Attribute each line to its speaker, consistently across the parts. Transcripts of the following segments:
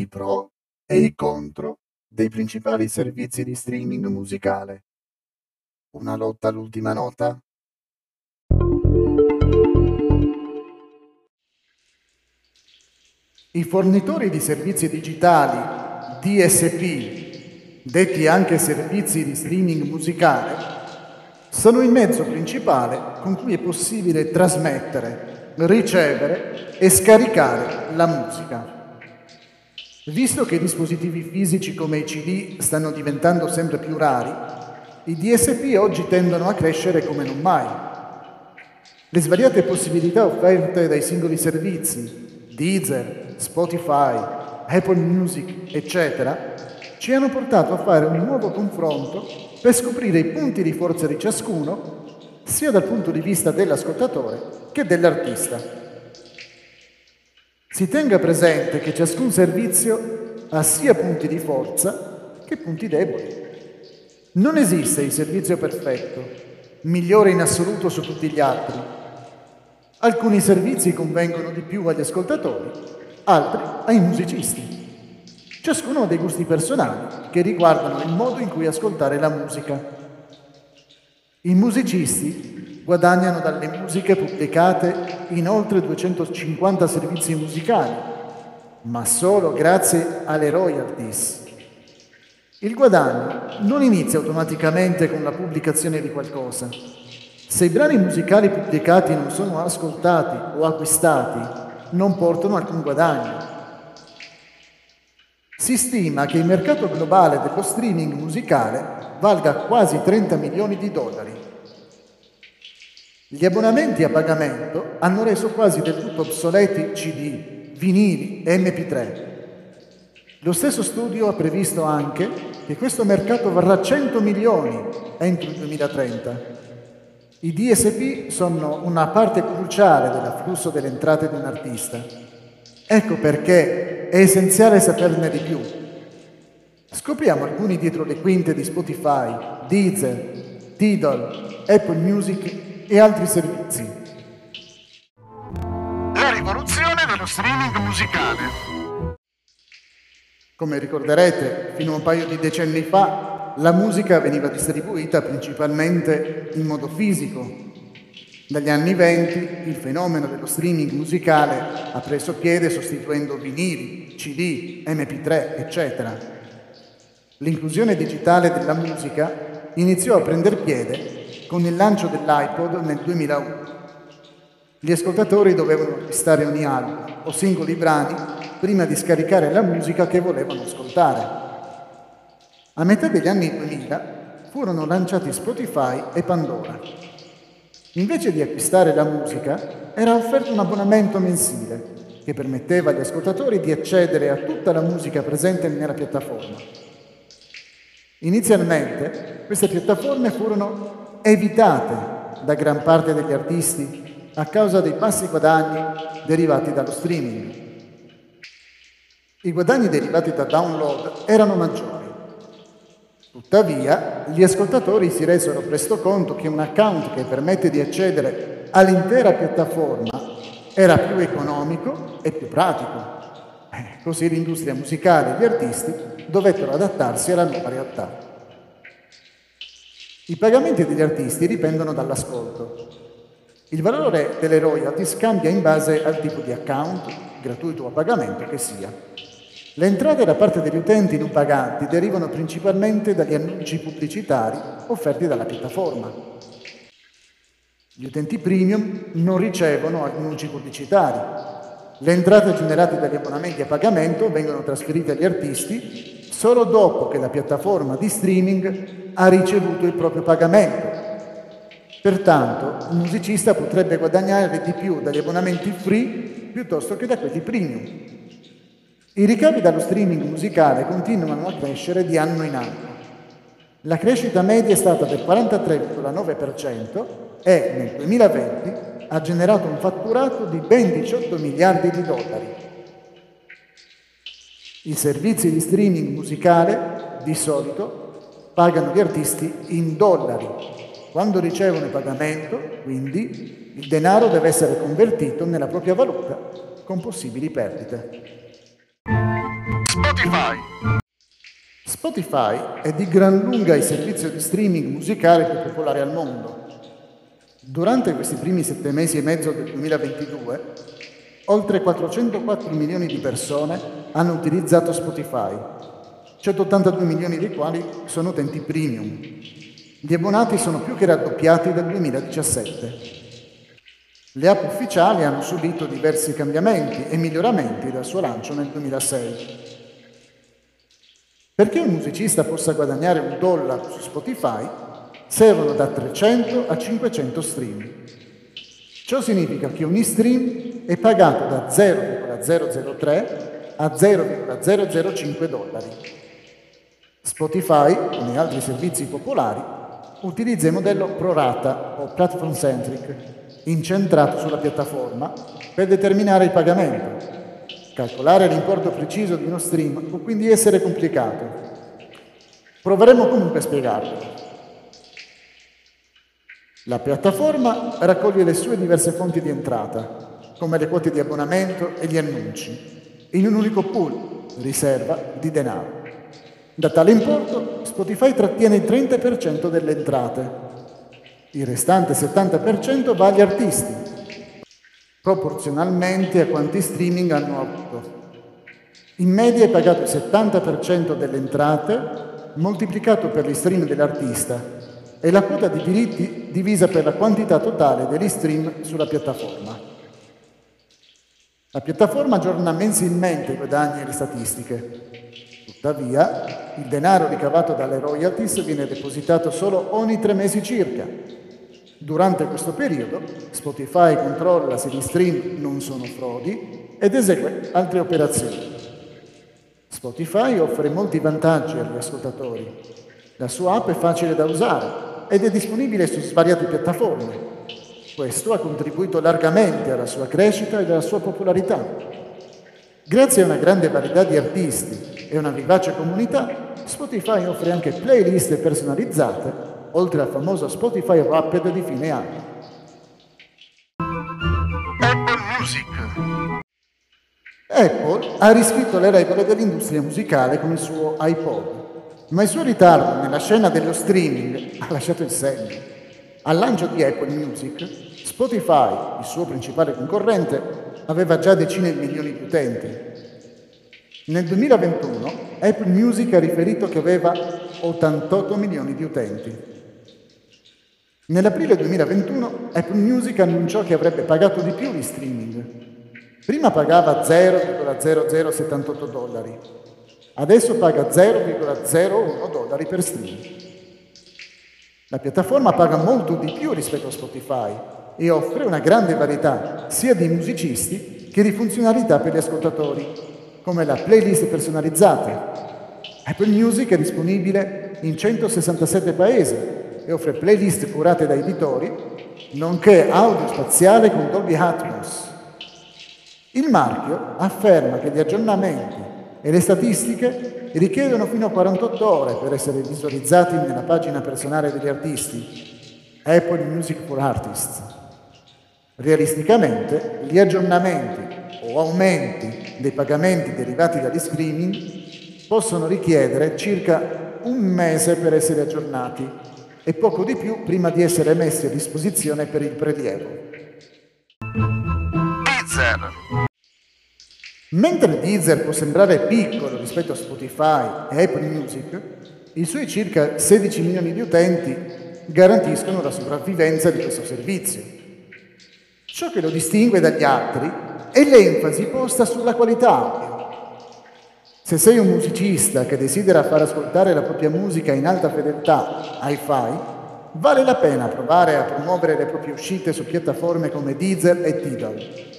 Speaker 1: i pro e i contro dei principali servizi di streaming musicale. Una lotta all'ultima nota? I fornitori di servizi digitali DSP, detti anche servizi di streaming musicale, sono il mezzo principale con cui è possibile trasmettere, ricevere e scaricare la musica. Visto che i dispositivi fisici come i CD stanno diventando sempre più rari, i DSP oggi tendono a crescere come non mai. Le svariate possibilità offerte dai singoli servizi, Deezer, Spotify, Apple Music, eccetera, ci hanno portato a fare un nuovo confronto per scoprire i punti di forza di ciascuno, sia dal punto di vista dell'ascoltatore che dell'artista. Si tenga presente che ciascun servizio ha sia punti di forza che punti deboli. Non esiste il servizio perfetto, migliore in assoluto su tutti gli altri. Alcuni servizi convengono di più agli ascoltatori, altri ai musicisti. Ciascuno ha dei gusti personali che riguardano il modo in cui ascoltare la musica. I musicisti guadagnano dalle musiche pubblicate in oltre 250 servizi musicali, ma solo grazie alle royalties. Il guadagno non inizia automaticamente con la pubblicazione di qualcosa. Se i brani musicali pubblicati non sono ascoltati o acquistati, non portano alcun guadagno. Si stima che il mercato globale dello streaming musicale valga quasi 30 milioni di dollari. Gli abbonamenti a pagamento hanno reso quasi del tutto obsoleti CD, vinili e MP3. Lo stesso studio ha previsto anche che questo mercato varrà 100 milioni entro il 2030. I DSP sono una parte cruciale dell'afflusso delle entrate di un artista. Ecco perché è essenziale saperne di più. Scopriamo alcuni dietro le quinte di Spotify, Deezer, Tidal, Apple Music e altri servizi.
Speaker 2: La rivoluzione dello streaming musicale.
Speaker 1: Come ricorderete, fino a un paio di decenni fa la musica veniva distribuita principalmente in modo fisico. Dagli anni 20 il fenomeno dello streaming musicale ha preso piede sostituendo vinili, CD, MP3, eccetera. L'inclusione digitale della musica iniziò a prendere piede con il lancio dell'iPod nel 2001. Gli ascoltatori dovevano acquistare ogni album o singoli brani prima di scaricare la musica che volevano ascoltare. A metà degli anni 2000 furono lanciati Spotify e Pandora. Invece di acquistare la musica, era offerto un abbonamento mensile che permetteva agli ascoltatori di accedere a tutta la musica presente nella piattaforma. Inizialmente queste piattaforme furono evitate da gran parte degli artisti a causa dei bassi guadagni derivati dallo streaming. I guadagni derivati da download erano maggiori. Tuttavia, gli ascoltatori si resero presto conto che un account che permette di accedere all'intera piattaforma era più economico e più pratico. Eh, così l'industria musicale e gli artisti dovettero adattarsi alla nuova realtà. I pagamenti degli artisti dipendono dall'ascolto. Il valore delle royalties cambia in base al tipo di account, gratuito o a pagamento che sia. Le entrate da parte degli utenti non paganti derivano principalmente dagli annunci pubblicitari offerti dalla piattaforma. Gli utenti premium non ricevono annunci pubblicitari. Le entrate generate dagli abbonamenti a pagamento vengono trasferite agli artisti solo dopo che la piattaforma di streaming ha ricevuto il proprio pagamento. Pertanto un musicista potrebbe guadagnare di più dagli abbonamenti free piuttosto che da quelli premium. I ricavi dallo streaming musicale continuano a crescere di anno in anno. La crescita media è stata del 43,9% e nel 2020 ha generato un fatturato di ben 18 miliardi di dollari. I servizi di streaming musicale di solito pagano gli artisti in dollari. Quando ricevono il pagamento, quindi, il denaro deve essere convertito nella propria valuta con possibili perdite.
Speaker 2: Spotify.
Speaker 1: Spotify è di gran lunga il servizio di streaming musicale più popolare al mondo. Durante questi primi sette mesi e mezzo del 2022, oltre 404 milioni di persone hanno utilizzato Spotify, 182 milioni dei quali sono utenti premium. Gli abbonati sono più che raddoppiati dal 2017. Le app ufficiali hanno subito diversi cambiamenti e miglioramenti dal suo lancio nel 2006. Perché un musicista possa guadagnare un dollaro su Spotify, servono da 300 a 500 stream. Ciò significa che ogni stream è pagato da 0,003 a 0,005 dollari. Spotify, come altri servizi popolari, utilizza il modello pro rata o platform centric incentrato sulla piattaforma per determinare il pagamento. Calcolare l'importo preciso di uno stream può quindi essere complicato. Proveremo comunque a spiegarlo. La piattaforma raccoglie le sue diverse fonti di entrata, come le quote di abbonamento e gli annunci, in un unico pool, riserva di denaro. Da tale importo Spotify trattiene il 30% delle entrate il restante 70% va agli artisti, proporzionalmente a quanti streaming hanno avuto. In media è pagato il 70% delle entrate moltiplicato per gli stream dell'artista e la quota di diritti divisa per la quantità totale degli stream sulla piattaforma. La piattaforma aggiorna mensilmente i guadagni e le statistiche. Tuttavia, il denaro ricavato dalle royalties viene depositato solo ogni tre mesi circa Durante questo periodo Spotify controlla se gli stream non sono frodi ed esegue altre operazioni. Spotify offre molti vantaggi agli ascoltatori. La sua app è facile da usare ed è disponibile su svariate piattaforme. Questo ha contribuito largamente alla sua crescita e alla sua popolarità. Grazie a una grande varietà di artisti e una vivace comunità, Spotify offre anche playlist personalizzate oltre al famoso Spotify Rapid di fine anno.
Speaker 2: Apple Music.
Speaker 1: Apple ha riscritto le regole dell'industria musicale con il suo iPod, ma il suo ritardo nella scena dello streaming ha lasciato il segno. Al lancio di Apple Music, Spotify, il suo principale concorrente, aveva già decine di milioni di utenti. Nel 2021 Apple Music ha riferito che aveva 88 milioni di utenti. Nell'aprile 2021 Apple Music annunciò che avrebbe pagato di più di streaming. Prima pagava 0,0078 dollari, adesso paga 0,01 dollari per streaming. La piattaforma paga molto di più rispetto a Spotify e offre una grande varietà sia di musicisti che di funzionalità per gli ascoltatori, come la playlist personalizzate. Apple Music è disponibile in 167 paesi e offre playlist curate da editori, nonché audio spaziale con Dolby Atmos. Il marchio afferma che gli aggiornamenti e le statistiche richiedono fino a 48 ore per essere visualizzati nella pagina personale degli artisti, Apple Music for Artists. Realisticamente, gli aggiornamenti o aumenti dei pagamenti derivati dagli streaming possono richiedere circa un mese per essere aggiornati e poco di più prima di essere messi a disposizione per il prelievo.
Speaker 2: Deezer.
Speaker 1: Mentre Deezer può sembrare piccolo rispetto a Spotify e Apple Music, i suoi circa 16 milioni di utenti garantiscono la sopravvivenza di questo servizio. Ciò che lo distingue dagli altri è l'enfasi posta sulla qualità audio. Se sei un musicista che desidera far ascoltare la propria musica in alta fedeltà, hi-fi, vale la pena provare a promuovere le proprie uscite su piattaforme come Deezer e Tidal.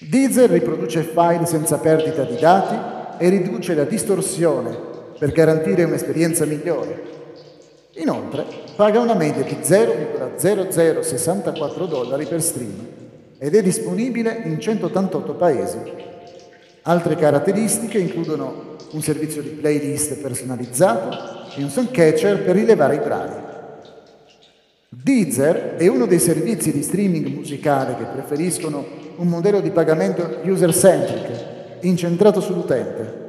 Speaker 1: Deezer riproduce file senza perdita di dati e riduce la distorsione per garantire un'esperienza migliore. Inoltre, paga una media di 0,0064 dollari per stream ed è disponibile in 188 paesi Altre caratteristiche includono un servizio di playlist personalizzato e un song catcher per rilevare i brani. Deezer è uno dei servizi di streaming musicale che preferiscono un modello di pagamento user-centric, incentrato sull'utente.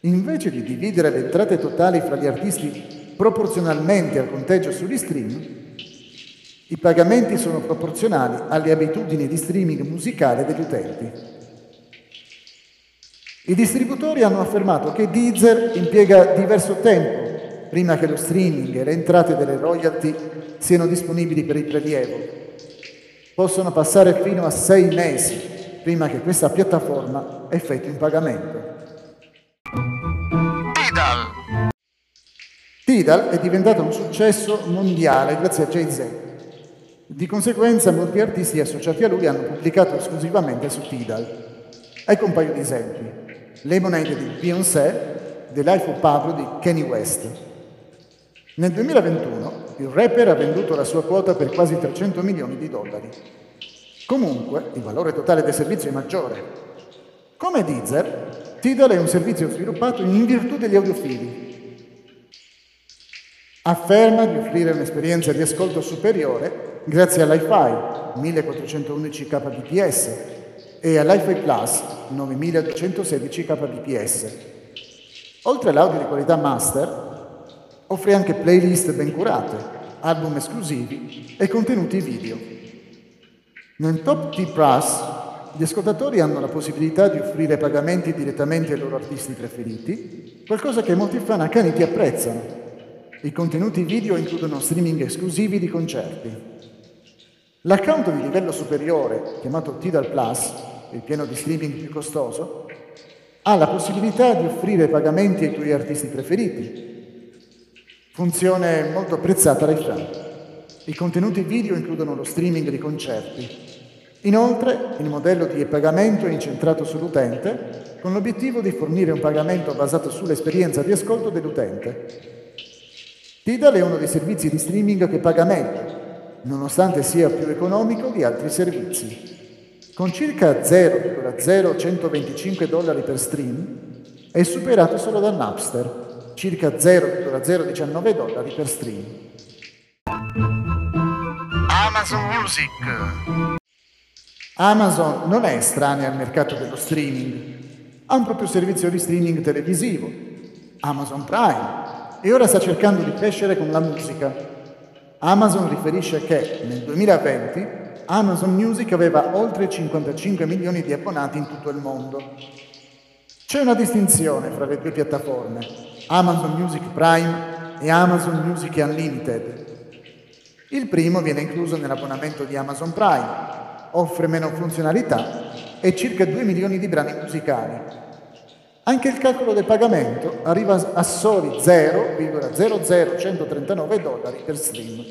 Speaker 1: invece di dividere le entrate totali fra gli artisti proporzionalmente al conteggio sugli stream, i pagamenti sono proporzionali alle abitudini di streaming musicale degli utenti. I distributori hanno affermato che Deezer impiega diverso tempo prima che lo streaming e le entrate delle royalty siano disponibili per il prelievo. Possono passare fino a sei mesi prima che questa piattaforma effettui un pagamento.
Speaker 2: Tidal.
Speaker 1: Tidal è diventato un successo mondiale grazie a Jay-Z. Di conseguenza molti artisti associati a lui hanno pubblicato esclusivamente su Tidal. Ecco un paio di esempi. Lemonade di Beyoncé, The Life of Pablo di Kanye West. Nel 2021 il rapper ha venduto la sua quota per quasi 300 milioni di dollari. Comunque il valore totale del servizio è maggiore. Come Deezer, Tidal è un servizio sviluppato in virtù degli audiofili afferma di offrire un'esperienza di ascolto superiore grazie all'iFi 1411 kbps e all'iFi Plus 9216 kbps. Oltre all'audio di qualità master, offre anche playlist ben curate, album esclusivi e contenuti video. Nel Top T Plus gli ascoltatori hanno la possibilità di offrire pagamenti direttamente ai loro artisti preferiti, qualcosa che molti fan accaniti apprezzano. I contenuti video includono streaming esclusivi di concerti. L'account di livello superiore, chiamato Tidal Plus, il pieno di streaming più costoso, ha la possibilità di offrire pagamenti ai tuoi artisti preferiti. Funzione molto apprezzata dai fan. I contenuti video includono lo streaming di concerti. Inoltre, il modello di pagamento è incentrato sull'utente con l'obiettivo di fornire un pagamento basato sull'esperienza di ascolto dell'utente. Tidal è uno dei servizi di streaming che paga meglio nonostante sia più economico di altri servizi. Con circa 0,0125 dollari per stream è superato solo da Napster, circa 0,019 dollari per stream.
Speaker 2: Amazon Music.
Speaker 1: Amazon non è estranea al mercato dello streaming, ha un proprio servizio di streaming televisivo, Amazon Prime, e ora sta cercando di crescere con la musica Amazon riferisce che nel 2020 Amazon Music aveva oltre 55 milioni di abbonati in tutto il mondo. C'è una distinzione fra le due piattaforme, Amazon Music Prime e Amazon Music Unlimited. Il primo viene incluso nell'abbonamento di Amazon Prime, offre meno funzionalità e circa 2 milioni di brani musicali, anche il calcolo del pagamento arriva a soli 0,00139 dollari per stream.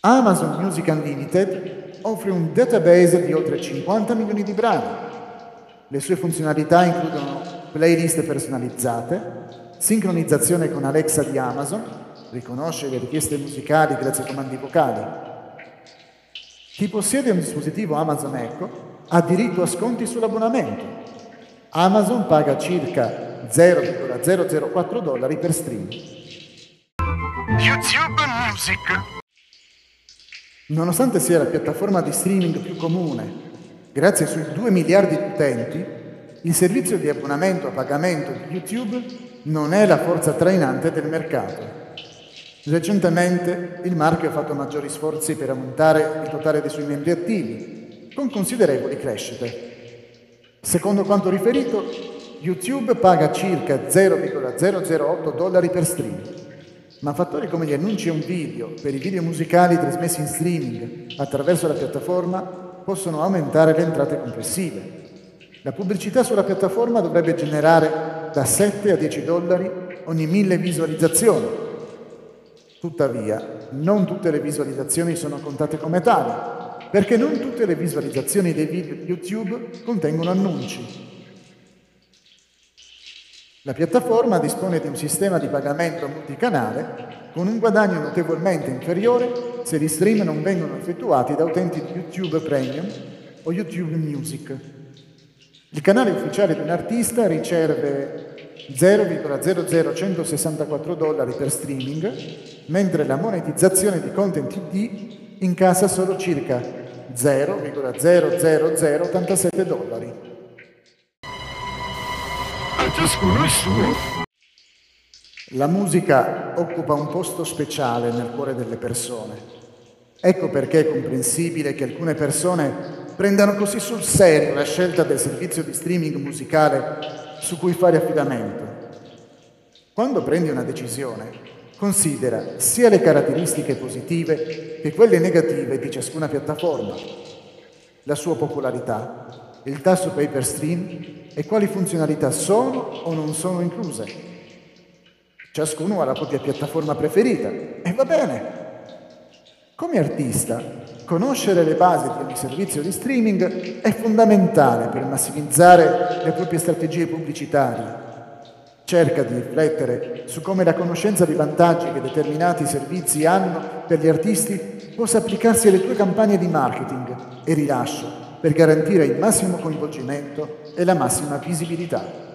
Speaker 1: Amazon Music Unlimited offre un database di oltre 50 milioni di brani. Le sue funzionalità includono playlist personalizzate, sincronizzazione con Alexa di Amazon, riconosce le richieste musicali grazie ai comandi vocali. Chi possiede un dispositivo Amazon Echo ha diritto a sconti sull'abbonamento Amazon paga circa 0,004 dollari per stream.
Speaker 2: YouTube Music.
Speaker 1: Nonostante sia la piattaforma di streaming più comune, grazie ai suoi 2 miliardi di utenti, il servizio di abbonamento a pagamento di YouTube non è la forza trainante del mercato. Recentemente il marchio ha fatto maggiori sforzi per aumentare il totale dei suoi membri attivi, con considerevoli crescite. Secondo quanto riferito, YouTube paga circa 0,008 dollari per stream, ma fattori come gli annunci a un video per i video musicali trasmessi in streaming attraverso la piattaforma possono aumentare le entrate complessive. La pubblicità sulla piattaforma dovrebbe generare da 7 a 10 dollari ogni 1000 visualizzazioni. Tuttavia, non tutte le visualizzazioni sono contate come tali perché non tutte le visualizzazioni dei video YouTube contengono annunci. La piattaforma dispone di un sistema di pagamento multicanale con un guadagno notevolmente inferiore se gli stream non vengono effettuati da utenti di YouTube Premium o YouTube Music. Il canale ufficiale di un artista riceve 0,00164 dollari per streaming, mentre la monetizzazione di content ID incassa solo circa 0,00087 dollari.
Speaker 2: ciascuno il suo.
Speaker 1: La musica occupa un posto speciale nel cuore delle persone. Ecco perché è comprensibile che alcune persone prendano così sul serio la scelta del servizio di streaming musicale su cui fare affidamento. Quando prendi una decisione, considera sia le caratteristiche positive che quelle negative di ciascuna piattaforma, la sua popolarità, il tasso pay per stream e quali funzionalità sono o non sono incluse. Ciascuno ha la propria piattaforma preferita e va bene. Come artista, conoscere le basi di ogni servizio di streaming è fondamentale per massimizzare le proprie strategie pubblicitarie. Cerca di riflettere su come la conoscenza dei vantaggi che determinati servizi hanno per gli artisti possa applicarsi alle tue campagne di marketing e rilascio per garantire il massimo coinvolgimento e la massima visibilità.